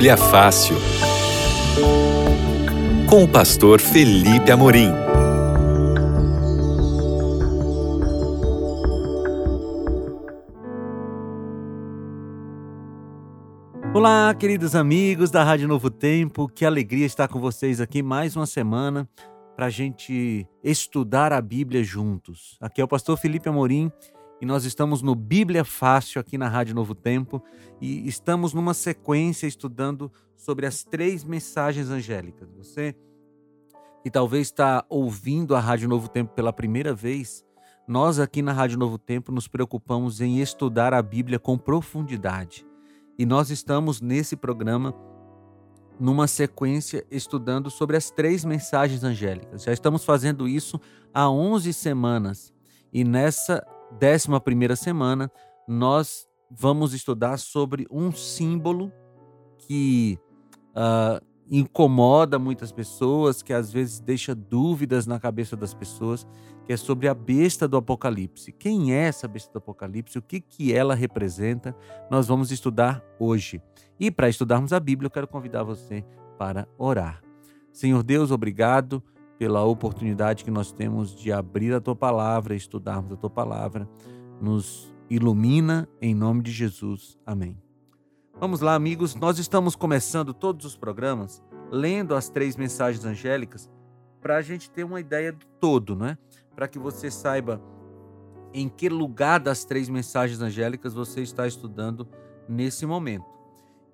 Bíblia Fácil. Com o pastor Felipe Amorim. Olá, queridos amigos da Rádio Novo Tempo, que alegria estar com vocês aqui mais uma semana para a gente estudar a Bíblia juntos. Aqui é o pastor Felipe Amorim e nós estamos no Bíblia Fácil aqui na Rádio Novo Tempo e estamos numa sequência estudando sobre as três mensagens angélicas. Você que talvez está ouvindo a Rádio Novo Tempo pela primeira vez, nós aqui na Rádio Novo Tempo nos preocupamos em estudar a Bíblia com profundidade. E nós estamos nesse programa numa sequência estudando sobre as três mensagens angélicas. Já estamos fazendo isso há 11 semanas. E nessa décima primeira semana, nós vamos estudar sobre um símbolo que uh, incomoda muitas pessoas, que às vezes deixa dúvidas na cabeça das pessoas, que é sobre a besta do Apocalipse. Quem é essa besta do Apocalipse? O que, que ela representa? Nós vamos estudar hoje. E para estudarmos a Bíblia, eu quero convidar você para orar. Senhor Deus, obrigado pela oportunidade que nós temos de abrir a tua palavra, estudarmos a tua palavra. Nos ilumina em nome de Jesus. Amém. Vamos lá, amigos. Nós estamos começando todos os programas lendo as três mensagens angélicas para a gente ter uma ideia do todo, não é? Para que você saiba em que lugar das três mensagens angélicas você está estudando nesse momento.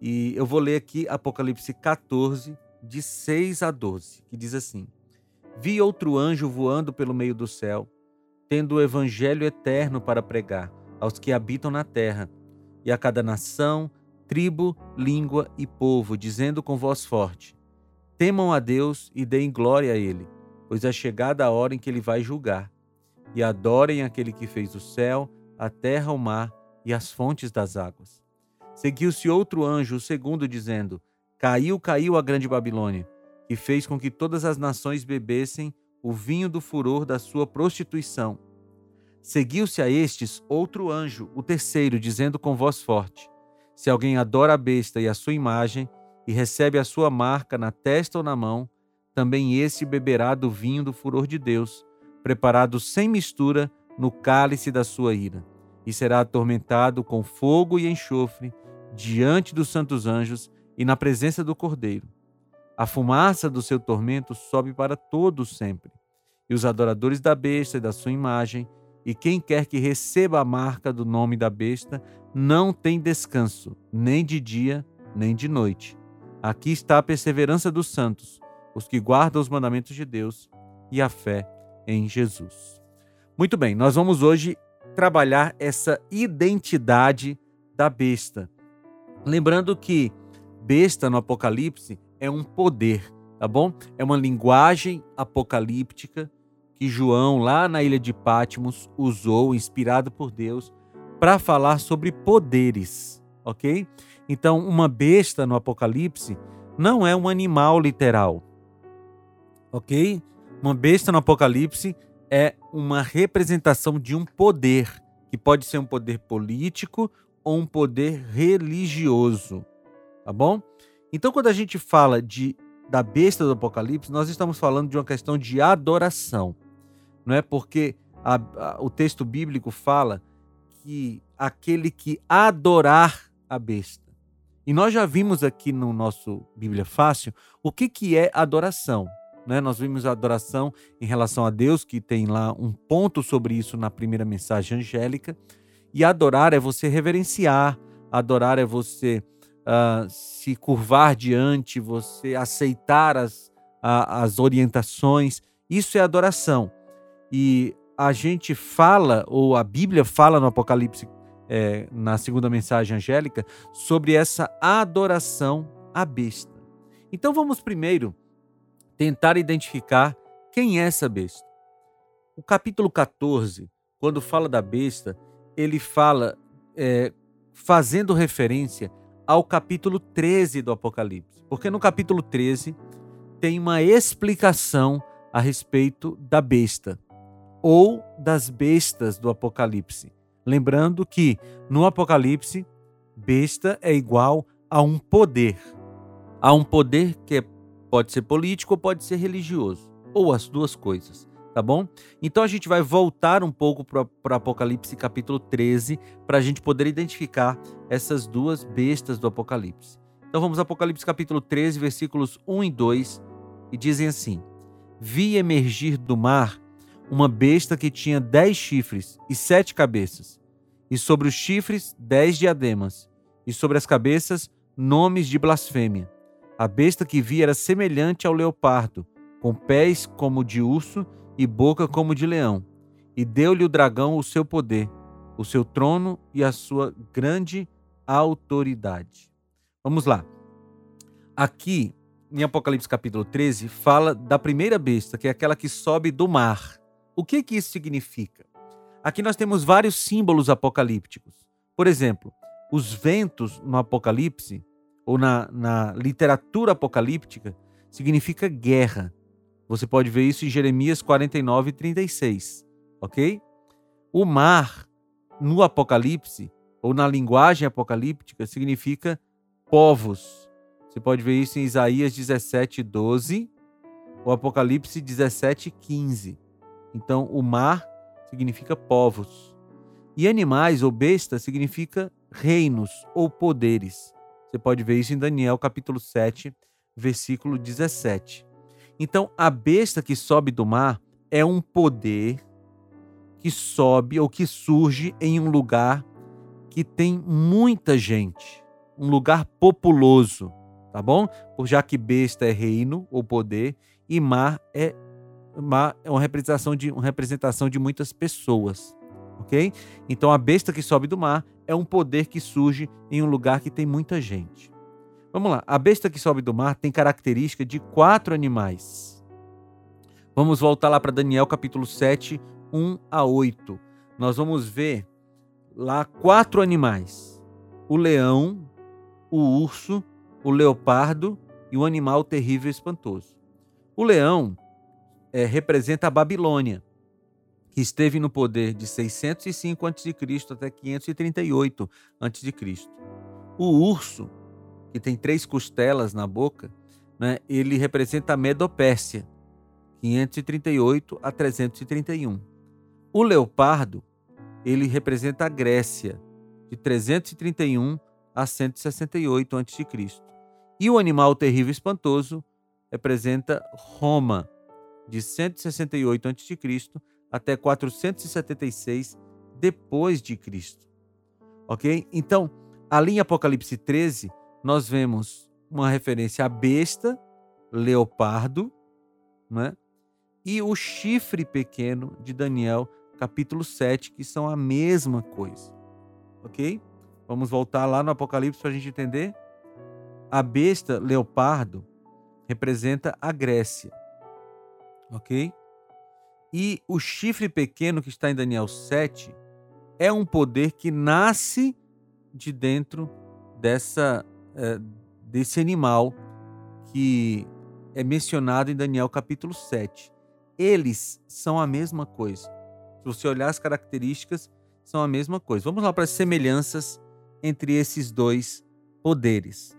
E eu vou ler aqui Apocalipse 14, de 6 a 12, que diz assim: Vi outro anjo voando pelo meio do céu, tendo o evangelho eterno para pregar aos que habitam na terra, e a cada nação, tribo, língua e povo, dizendo com voz forte: Temam a Deus e deem glória a Ele, pois é chegada a hora em que Ele vai julgar. E adorem aquele que fez o céu, a terra, o mar e as fontes das águas. Seguiu-se outro anjo, o segundo, dizendo: Caiu, caiu a grande Babilônia que fez com que todas as nações bebessem o vinho do furor da sua prostituição. Seguiu-se a estes outro anjo, o terceiro, dizendo com voz forte: Se alguém adora a besta e a sua imagem, e recebe a sua marca na testa ou na mão, também esse beberá do vinho do furor de Deus, preparado sem mistura no cálice da sua ira, e será atormentado com fogo e enxofre diante dos santos anjos e na presença do Cordeiro. A fumaça do seu tormento sobe para todos sempre. E os adoradores da besta e da sua imagem, e quem quer que receba a marca do nome da besta, não tem descanso, nem de dia, nem de noite. Aqui está a perseverança dos santos, os que guardam os mandamentos de Deus e a fé em Jesus. Muito bem, nós vamos hoje trabalhar essa identidade da besta. Lembrando que besta no Apocalipse é um poder, tá bom? É uma linguagem apocalíptica que João, lá na ilha de Patmos, usou, inspirado por Deus, para falar sobre poderes, ok? Então, uma besta no Apocalipse não é um animal literal, ok? Uma besta no Apocalipse é uma representação de um poder, que pode ser um poder político ou um poder religioso, tá bom? Então, quando a gente fala de da besta do Apocalipse, nós estamos falando de uma questão de adoração, não é? Porque a, a, o texto bíblico fala que aquele que adorar a besta. E nós já vimos aqui no nosso Bíblia Fácil o que, que é adoração. Né? Nós vimos a adoração em relação a Deus, que tem lá um ponto sobre isso na primeira mensagem angélica. E adorar é você reverenciar, adorar é você uh, se curvar diante, você aceitar as, as orientações. Isso é adoração. E a gente fala, ou a Bíblia fala no Apocalipse, é, na segunda mensagem angélica, sobre essa adoração à besta. Então vamos primeiro tentar identificar quem é essa besta. O capítulo 14, quando fala da besta, ele fala é, fazendo referência ao capítulo 13 do Apocalipse. Porque no capítulo 13 tem uma explicação a respeito da besta ou das bestas do Apocalipse. Lembrando que no Apocalipse, besta é igual a um poder, Há um poder que é, pode ser político ou pode ser religioso, ou as duas coisas, tá bom? Então a gente vai voltar um pouco para Apocalipse capítulo 13 para a gente poder identificar essas duas bestas do Apocalipse. Então vamos a Apocalipse capítulo 13, versículos 1 e 2, e dizem assim: Vi emergir do mar uma besta que tinha dez chifres e sete cabeças, e sobre os chifres dez diademas, e sobre as cabeças nomes de blasfêmia. A besta que vi era semelhante ao leopardo, com pés como de urso e boca como de leão. E deu-lhe o dragão o seu poder, o seu trono e a sua grande autoridade. Vamos lá. Aqui, em Apocalipse capítulo 13, fala da primeira besta, que é aquela que sobe do mar. O que que isso significa? Aqui nós temos vários símbolos apocalípticos. Por exemplo, os ventos no Apocalipse, ou na, na literatura apocalíptica, significa guerra. Você pode ver isso em Jeremias 49, 36, ok? O mar, no Apocalipse, ou na linguagem apocalíptica, significa povos. Você pode ver isso em Isaías 17, 12, ou Apocalipse 17, 15. Então, o mar significa povos. E animais ou besta significa reinos ou poderes. Você pode ver isso em Daniel capítulo 7, versículo 17. Então, a besta que sobe do mar é um poder que sobe ou que surge em um lugar que tem muita gente, um lugar populoso, tá bom? Já que besta é reino ou poder e mar é uma, é uma representação de uma representação de muitas pessoas, ok? Então a besta que sobe do mar é um poder que surge em um lugar que tem muita gente. Vamos lá, a besta que sobe do mar tem característica de quatro animais. Vamos voltar lá para Daniel capítulo 7, 1 a 8. Nós vamos ver lá quatro animais: o leão, o urso, o leopardo e o animal terrível e espantoso. O leão é, representa a Babilônia, que esteve no poder de 605 a.C. até 538 a.C. O urso, que tem três costelas na boca, né, ele representa a Medopérsia, 538 a 331. O leopardo, ele representa a Grécia, de 331 a 168 a.C. E o animal terrível e espantoso representa Roma, de 168 a.C. até 476 depois de Cristo. OK? Então, ali em Apocalipse 13, nós vemos uma referência à besta, leopardo, né? E o chifre pequeno de Daniel, capítulo 7, que são a mesma coisa. OK? Vamos voltar lá no Apocalipse para a gente entender. A besta, leopardo, representa a Grécia ok? E o chifre pequeno que está em Daniel 7 é um poder que nasce de dentro dessa é, desse animal que é mencionado em Daniel capítulo 7. Eles são a mesma coisa. Se você olhar as características, são a mesma coisa. Vamos lá para as semelhanças entre esses dois poderes.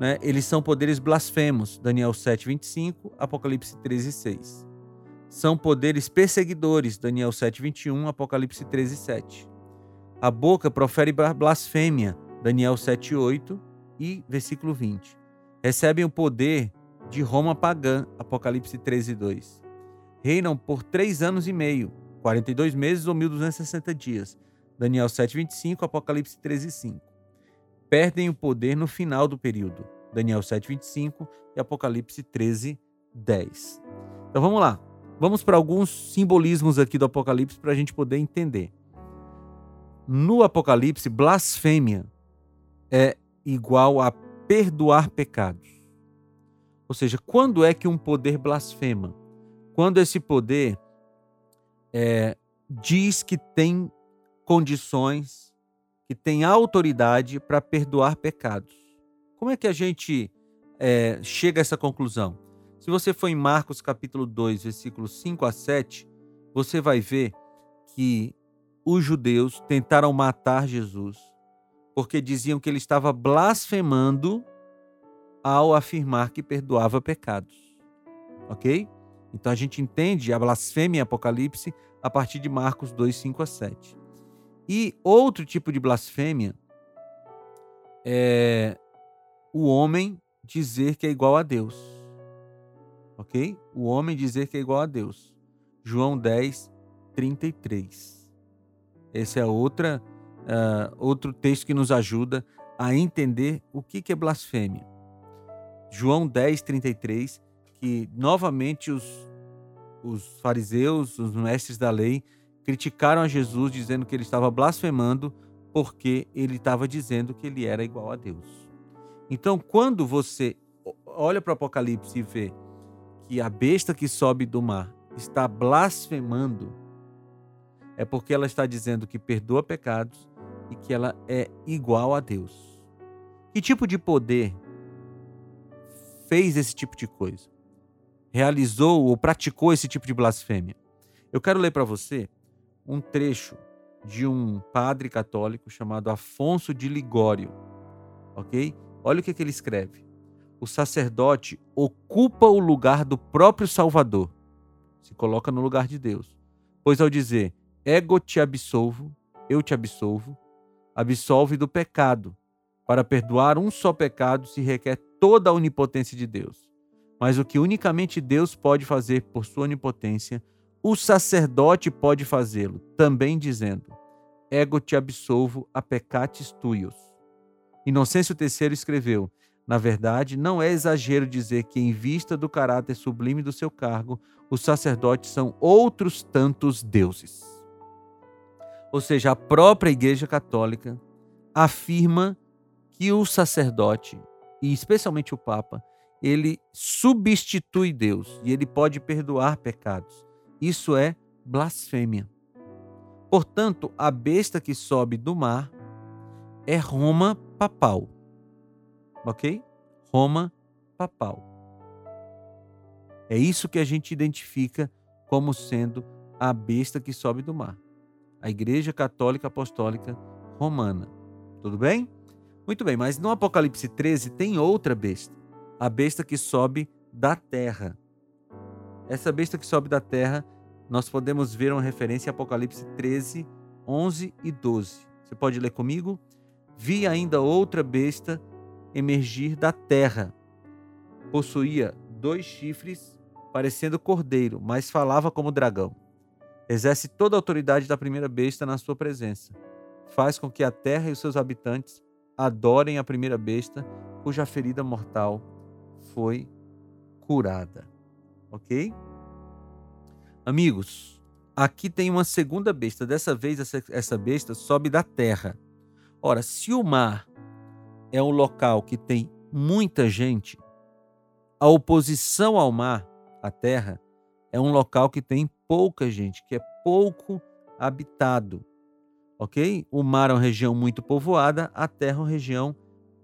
Né? Eles são poderes blasfemos, Daniel 7, 25, Apocalipse 13, 6. São poderes perseguidores, Daniel 7, 21, Apocalipse 13, 7. A boca profere blasfêmia, Daniel 7, 8 e versículo 20. Recebem o poder de Roma pagã, Apocalipse 13, 2. Reinam por três anos e meio, 42 meses ou 1260 dias, Daniel 7, 25, Apocalipse 13, 5 perdem o poder no final do período. Daniel 7:25 e Apocalipse 13:10. Então vamos lá. Vamos para alguns simbolismos aqui do Apocalipse para a gente poder entender. No Apocalipse, blasfêmia é igual a perdoar pecados. Ou seja, quando é que um poder blasfema? Quando esse poder é, diz que tem condições que tem autoridade para perdoar pecados. Como é que a gente é, chega a essa conclusão? Se você for em Marcos capítulo 2, versículos 5 a 7, você vai ver que os judeus tentaram matar Jesus porque diziam que ele estava blasfemando ao afirmar que perdoava pecados. Ok? Então a gente entende a blasfêmia em Apocalipse a partir de Marcos 2, 5 a 7. E outro tipo de blasfêmia é o homem dizer que é igual a Deus. Ok? O homem dizer que é igual a Deus. João 10, 33. Esse é outra, uh, outro texto que nos ajuda a entender o que, que é blasfêmia. João 10, 33, que novamente os, os fariseus, os mestres da lei, criticaram a Jesus dizendo que ele estava blasfemando porque ele estava dizendo que ele era igual a Deus. Então, quando você olha para o Apocalipse e vê que a besta que sobe do mar está blasfemando, é porque ela está dizendo que perdoa pecados e que ela é igual a Deus. Que tipo de poder fez esse tipo de coisa? Realizou ou praticou esse tipo de blasfêmia? Eu quero ler para você um trecho de um padre católico chamado Afonso de Ligório, ok? Olha o que, que ele escreve. O sacerdote ocupa o lugar do próprio Salvador, se coloca no lugar de Deus. Pois ao dizer, ego te absolvo, eu te absolvo, absolve do pecado. Para perdoar um só pecado se requer toda a onipotência de Deus. Mas o que unicamente Deus pode fazer por sua onipotência, o sacerdote pode fazê-lo, também dizendo: Ego te absolvo a peccatis tuios. Inocêncio III escreveu: Na verdade, não é exagero dizer que, em vista do caráter sublime do seu cargo, os sacerdotes são outros tantos deuses. Ou seja, a própria Igreja Católica afirma que o sacerdote, e especialmente o Papa, ele substitui Deus e ele pode perdoar pecados. Isso é blasfêmia. Portanto, a besta que sobe do mar é Roma papal. Ok? Roma papal. É isso que a gente identifica como sendo a besta que sobe do mar. A Igreja Católica Apostólica Romana. Tudo bem? Muito bem, mas no Apocalipse 13 tem outra besta. A besta que sobe da terra. Essa besta que sobe da terra nós podemos ver uma referência em Apocalipse 13, 11 e 12. Você pode ler comigo? Vi ainda outra besta emergir da terra. Possuía dois chifres, parecendo cordeiro, mas falava como dragão. Exerce toda a autoridade da primeira besta na sua presença. Faz com que a terra e os seus habitantes adorem a primeira besta, cuja ferida mortal foi curada. Ok? Amigos, aqui tem uma segunda besta. Dessa vez, essa besta sobe da terra. Ora, se o mar é um local que tem muita gente, a oposição ao mar, a terra, é um local que tem pouca gente, que é pouco habitado. Ok? O mar é uma região muito povoada, a terra é uma região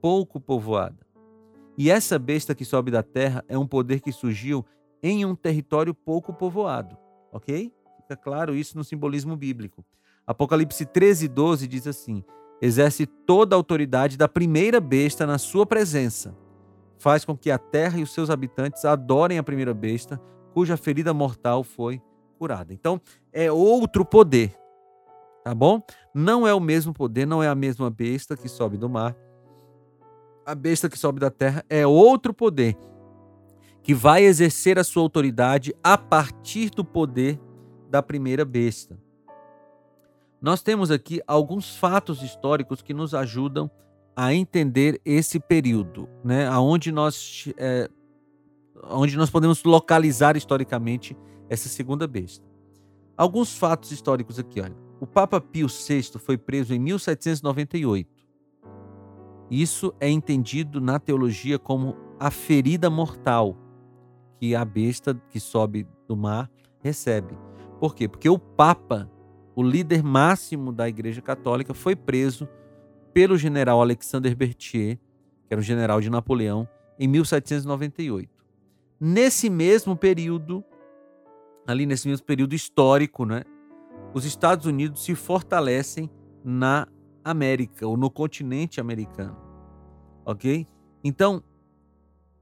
pouco povoada. E essa besta que sobe da terra é um poder que surgiu em um território pouco povoado ok? Fica claro isso no simbolismo bíblico. Apocalipse 13, 12 diz assim: exerce toda a autoridade da primeira besta na sua presença. Faz com que a terra e os seus habitantes adorem a primeira besta, cuja ferida mortal foi curada. Então, é outro poder, tá bom? Não é o mesmo poder, não é a mesma besta que sobe do mar. A besta que sobe da terra é outro poder que vai exercer a sua autoridade a partir do poder da primeira besta. Nós temos aqui alguns fatos históricos que nos ajudam a entender esse período, né? Aonde nós, é, onde nós podemos localizar historicamente essa segunda besta. Alguns fatos históricos aqui, olha. O Papa Pio VI foi preso em 1798. Isso é entendido na teologia como a ferida mortal que a besta que sobe do mar recebe. Por quê? Porque o Papa, o líder máximo da Igreja Católica, foi preso pelo general Alexander Berthier, que era o general de Napoleão, em 1798. Nesse mesmo período, ali nesse mesmo período histórico, né, os Estados Unidos se fortalecem na América ou no continente americano. OK? Então,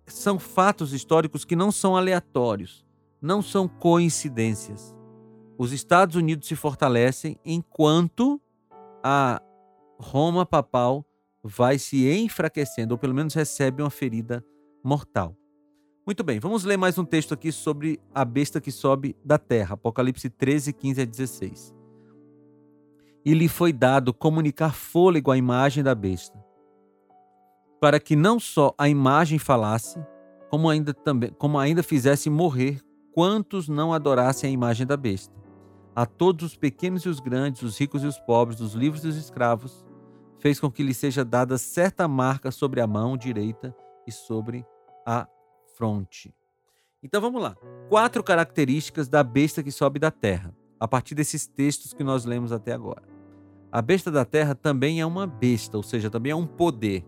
são fatos históricos que não são aleatórios, não são coincidências. Os Estados Unidos se fortalecem enquanto a Roma papal vai se enfraquecendo, ou pelo menos recebe uma ferida mortal. Muito bem, vamos ler mais um texto aqui sobre a besta que sobe da terra, Apocalipse 13, 15 a 16. E lhe foi dado comunicar fôlego à imagem da besta, para que não só a imagem falasse, como ainda, também, como ainda fizesse morrer quantos não adorassem a imagem da besta. A todos os pequenos e os grandes, os ricos e os pobres, os livres e os escravos, fez com que lhe seja dada certa marca sobre a mão direita e sobre a fronte. Então vamos lá. Quatro características da besta que sobe da terra, a partir desses textos que nós lemos até agora. A besta da terra também é uma besta, ou seja, também é um poder,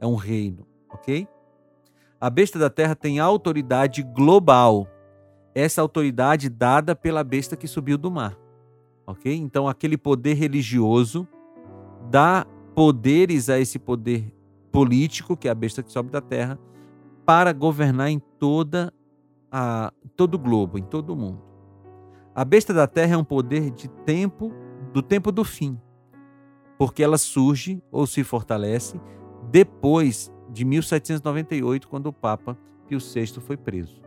é um reino, ok? A besta da terra tem autoridade global. Essa autoridade dada pela besta que subiu do mar, ok? Então aquele poder religioso dá poderes a esse poder político, que é a besta que sobe da terra, para governar em toda a todo o globo, em todo o mundo. A besta da terra é um poder de tempo, do tempo do fim, porque ela surge ou se fortalece depois de 1798, quando o Papa Pio VI foi preso.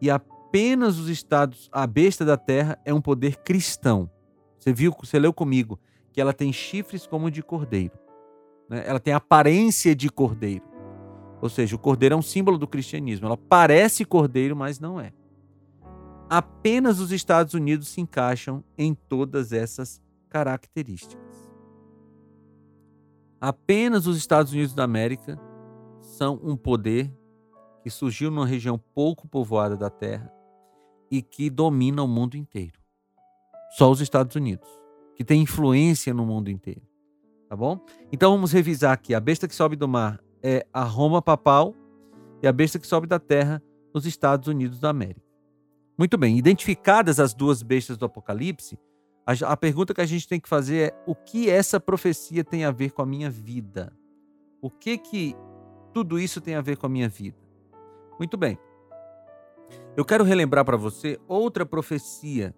E apenas os estados, a besta da terra é um poder cristão. Você viu, você leu comigo que ela tem chifres como de cordeiro. Né? Ela tem aparência de cordeiro. Ou seja, o cordeiro é um símbolo do cristianismo. Ela parece cordeiro, mas não é. Apenas os Estados Unidos se encaixam em todas essas características. Apenas os Estados Unidos da América são um poder que surgiu numa região pouco povoada da Terra e que domina o mundo inteiro. Só os Estados Unidos, que tem influência no mundo inteiro. Tá bom? Então vamos revisar aqui. A besta que sobe do mar é a Roma papal e a besta que sobe da terra nos Estados Unidos da América. Muito bem, identificadas as duas bestas do Apocalipse, a, a pergunta que a gente tem que fazer é o que essa profecia tem a ver com a minha vida? O que que tudo isso tem a ver com a minha vida? Muito bem. Eu quero relembrar para você outra profecia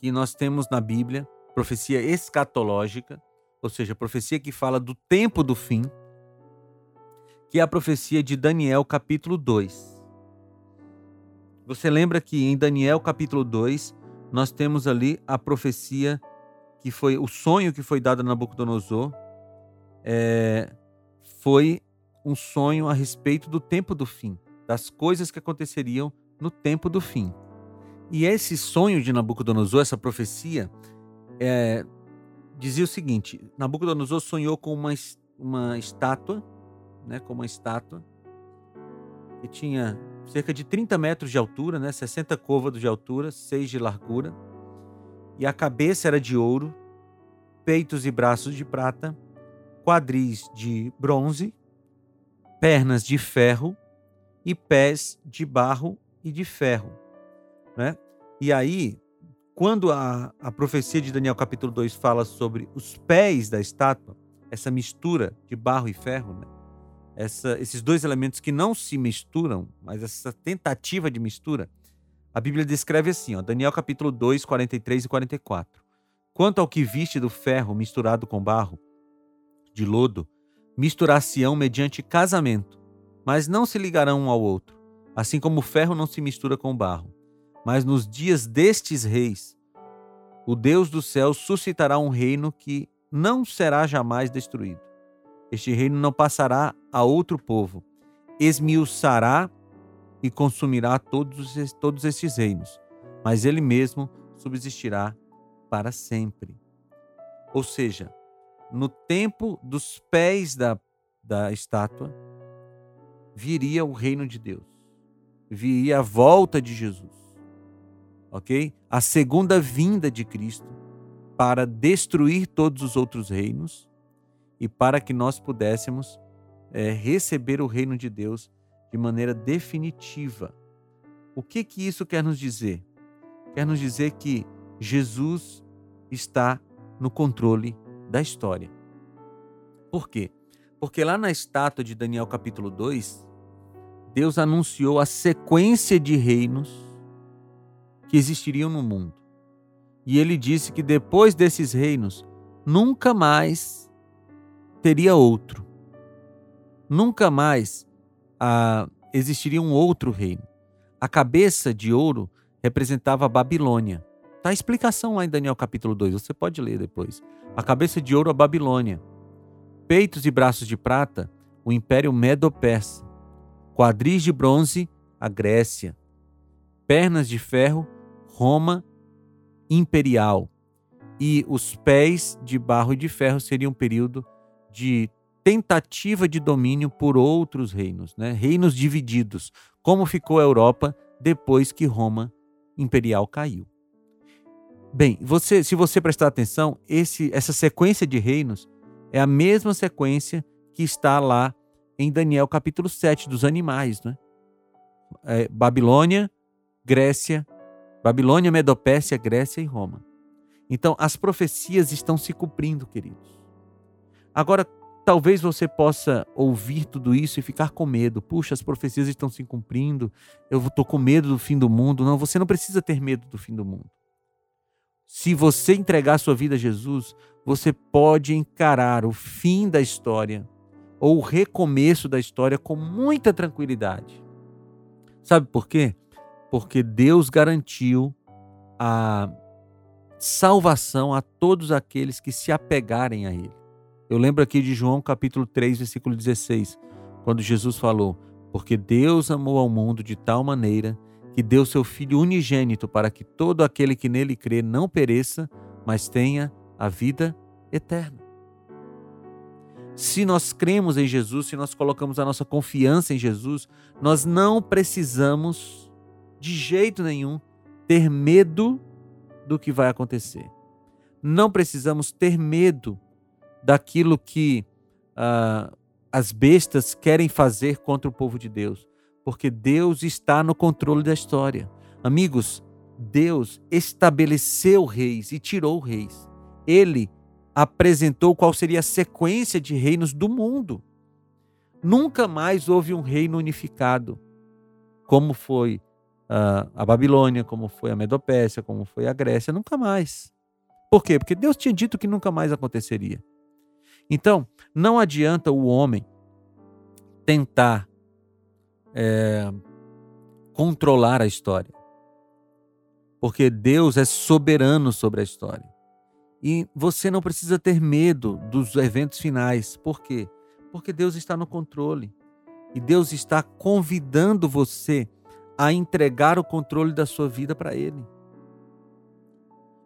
que nós temos na Bíblia, profecia escatológica, ou seja, profecia que fala do tempo do fim que é a profecia de Daniel, capítulo 2. Você lembra que em Daniel, capítulo 2, nós temos ali a profecia que foi o sonho que foi dado a Nabucodonosor. É, foi um sonho a respeito do tempo do fim, das coisas que aconteceriam no tempo do fim. E esse sonho de Nabucodonosor, essa profecia, é, dizia o seguinte: Nabucodonosor sonhou com uma, uma estátua né, como uma estátua, que tinha cerca de 30 metros de altura, né, 60 côvados de altura, 6 de largura, e a cabeça era de ouro, peitos e braços de prata, quadris de bronze, pernas de ferro e pés de barro e de ferro. Né? E aí, quando a, a profecia de Daniel capítulo 2 fala sobre os pés da estátua, essa mistura de barro e ferro, né? Essa, esses dois elementos que não se misturam, mas essa tentativa de mistura, a Bíblia descreve assim, ó, Daniel capítulo 2, 43 e 44. Quanto ao que viste do ferro misturado com barro, de lodo, misturar-se-ão mediante casamento, mas não se ligarão um ao outro, assim como o ferro não se mistura com barro. Mas nos dias destes reis, o Deus do céu suscitará um reino que não será jamais destruído este reino não passará a outro povo. Esmiuçará e consumirá todos, todos estes reinos, mas ele mesmo subsistirá para sempre. Ou seja, no tempo dos pés da, da estátua, viria o reino de Deus, viria a volta de Jesus, ok? A segunda vinda de Cristo para destruir todos os outros reinos e para que nós pudéssemos é, receber o reino de Deus de maneira definitiva. O que que isso quer nos dizer? Quer nos dizer que Jesus está no controle da história. Por quê? Porque lá na estátua de Daniel capítulo 2, Deus anunciou a sequência de reinos que existiriam no mundo. E ele disse que depois desses reinos, nunca mais teria outro. Nunca mais ah, existiria um outro reino. A cabeça de ouro representava a Babilônia. Está a explicação lá em Daniel capítulo 2, você pode ler depois. A cabeça de ouro, a Babilônia. Peitos e braços de prata, o Império Medo-Persa. Quadris de bronze, a Grécia. Pernas de ferro, Roma imperial. E os pés de barro e de ferro seriam um período de tentativa de domínio por outros reinos, né? reinos divididos, como ficou a Europa depois que Roma imperial caiu. Bem, você, se você prestar atenção, esse, essa sequência de reinos é a mesma sequência que está lá em Daniel capítulo 7 dos animais, né? É, Babilônia, Grécia, Babilônia, Medopécia, Grécia e Roma. Então, as profecias estão se cumprindo, queridos. Agora, talvez você possa ouvir tudo isso e ficar com medo. Puxa, as profecias estão se cumprindo, eu estou com medo do fim do mundo. Não, você não precisa ter medo do fim do mundo. Se você entregar sua vida a Jesus, você pode encarar o fim da história ou o recomeço da história com muita tranquilidade. Sabe por quê? porque Deus garantiu a salvação a todos aqueles que se apegarem a Ele. Eu lembro aqui de João capítulo 3, versículo 16, quando Jesus falou: Porque Deus amou ao mundo de tal maneira que deu seu Filho unigênito para que todo aquele que nele crê não pereça, mas tenha a vida eterna. Se nós cremos em Jesus, se nós colocamos a nossa confiança em Jesus, nós não precisamos de jeito nenhum ter medo do que vai acontecer. Não precisamos ter medo daquilo que uh, as bestas querem fazer contra o povo de Deus, porque Deus está no controle da história. Amigos, Deus estabeleceu reis e tirou reis. Ele apresentou qual seria a sequência de reinos do mundo. Nunca mais houve um reino unificado, como foi a Babilônia, como foi a Medopécia, como foi a Grécia, nunca mais. Por quê? Porque Deus tinha dito que nunca mais aconteceria. Então, não adianta o homem tentar é, controlar a história, porque Deus é soberano sobre a história. E você não precisa ter medo dos eventos finais. Por quê? Porque Deus está no controle. E Deus está convidando você a entregar o controle da sua vida para Ele.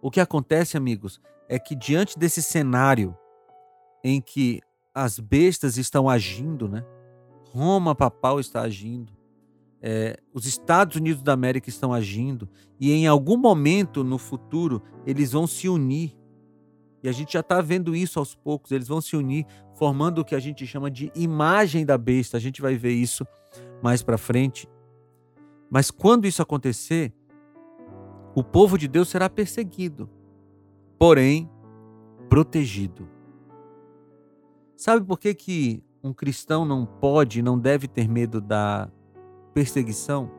O que acontece, amigos, é que diante desse cenário em que as bestas estão agindo, né? Roma papal está agindo, é, os Estados Unidos da América estão agindo, e em algum momento no futuro eles vão se unir. E a gente já está vendo isso aos poucos, eles vão se unir, formando o que a gente chama de imagem da besta. A gente vai ver isso mais para frente. Mas quando isso acontecer, o povo de Deus será perseguido, porém protegido. Sabe por que, que um cristão não pode, não deve ter medo da perseguição?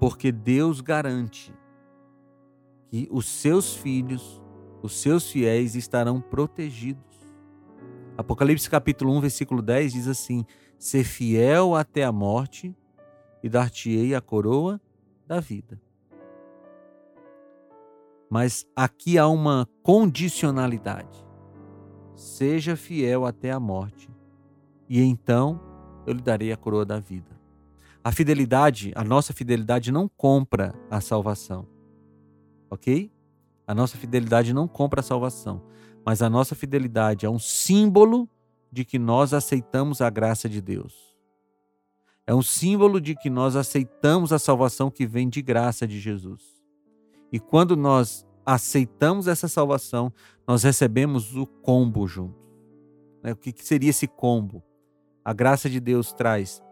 Porque Deus garante que os seus filhos, os seus fiéis estarão protegidos. Apocalipse capítulo 1, versículo 10 diz assim: Ser fiel até a morte e dar-te-ei a coroa da vida. Mas aqui há uma condicionalidade. Seja fiel até a morte, e então eu lhe darei a coroa da vida. A fidelidade, a nossa fidelidade não compra a salvação. Ok? A nossa fidelidade não compra a salvação, mas a nossa fidelidade é um símbolo de que nós aceitamos a graça de Deus. É um símbolo de que nós aceitamos a salvação que vem de graça de Jesus. E quando nós aceitamos essa salvação, nós recebemos o combo junto. Né? O que seria esse combo? A graça de Deus traz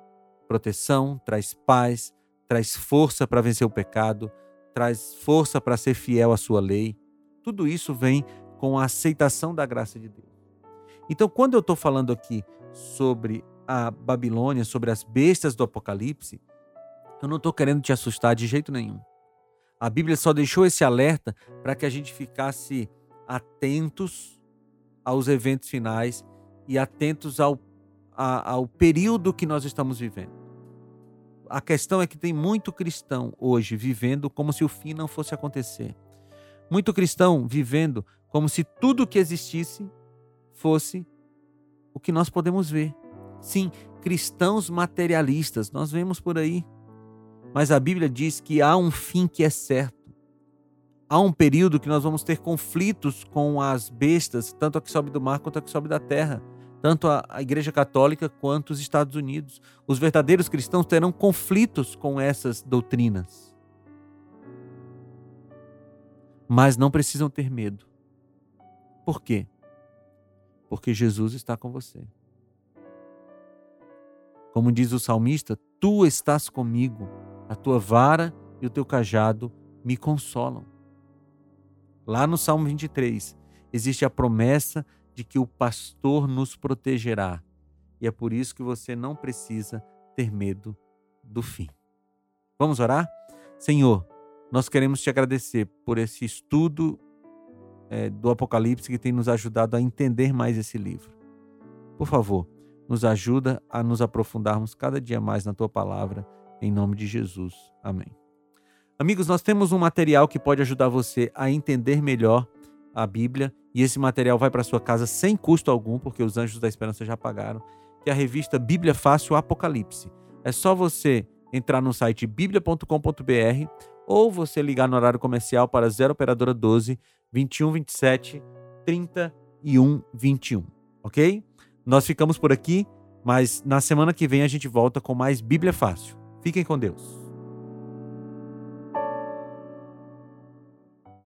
proteção, traz paz, traz força para vencer o pecado, traz força para ser fiel à sua lei. Tudo isso vem com a aceitação da graça de Deus. Então, quando eu estou falando aqui sobre a Babilônia, sobre as bestas do Apocalipse, eu não estou querendo te assustar de jeito nenhum. A Bíblia só deixou esse alerta para que a gente ficasse atentos aos eventos finais e atentos ao, a, ao período que nós estamos vivendo. A questão é que tem muito cristão hoje vivendo como se o fim não fosse acontecer. Muito cristão vivendo como se tudo que existisse fosse o que nós podemos ver. Sim, cristãos materialistas, nós vemos por aí. Mas a Bíblia diz que há um fim que é certo. Há um período que nós vamos ter conflitos com as bestas, tanto a que sobe do mar quanto a que sobe da terra, tanto a, a Igreja Católica quanto os Estados Unidos. Os verdadeiros cristãos terão conflitos com essas doutrinas. Mas não precisam ter medo. Por quê? Porque Jesus está com você. Como diz o salmista, tu estás comigo, a tua vara e o teu cajado me consolam. Lá no Salmo 23, existe a promessa de que o pastor nos protegerá. E é por isso que você não precisa ter medo do fim. Vamos orar? Senhor, nós queremos te agradecer por esse estudo é, do Apocalipse que tem nos ajudado a entender mais esse livro. Por favor, nos ajuda a nos aprofundarmos cada dia mais na tua palavra, em nome de Jesus. Amém. Amigos, nós temos um material que pode ajudar você a entender melhor a Bíblia, e esse material vai para sua casa sem custo algum, porque os anjos da esperança já pagaram, que é a revista Bíblia Fácil Apocalipse. É só você entrar no site biblia.com.br ou você ligar no horário comercial para 0 operadora 12 21 27 31 21, OK? Nós ficamos por aqui, mas na semana que vem a gente volta com mais Bíblia Fácil. Fiquem com Deus.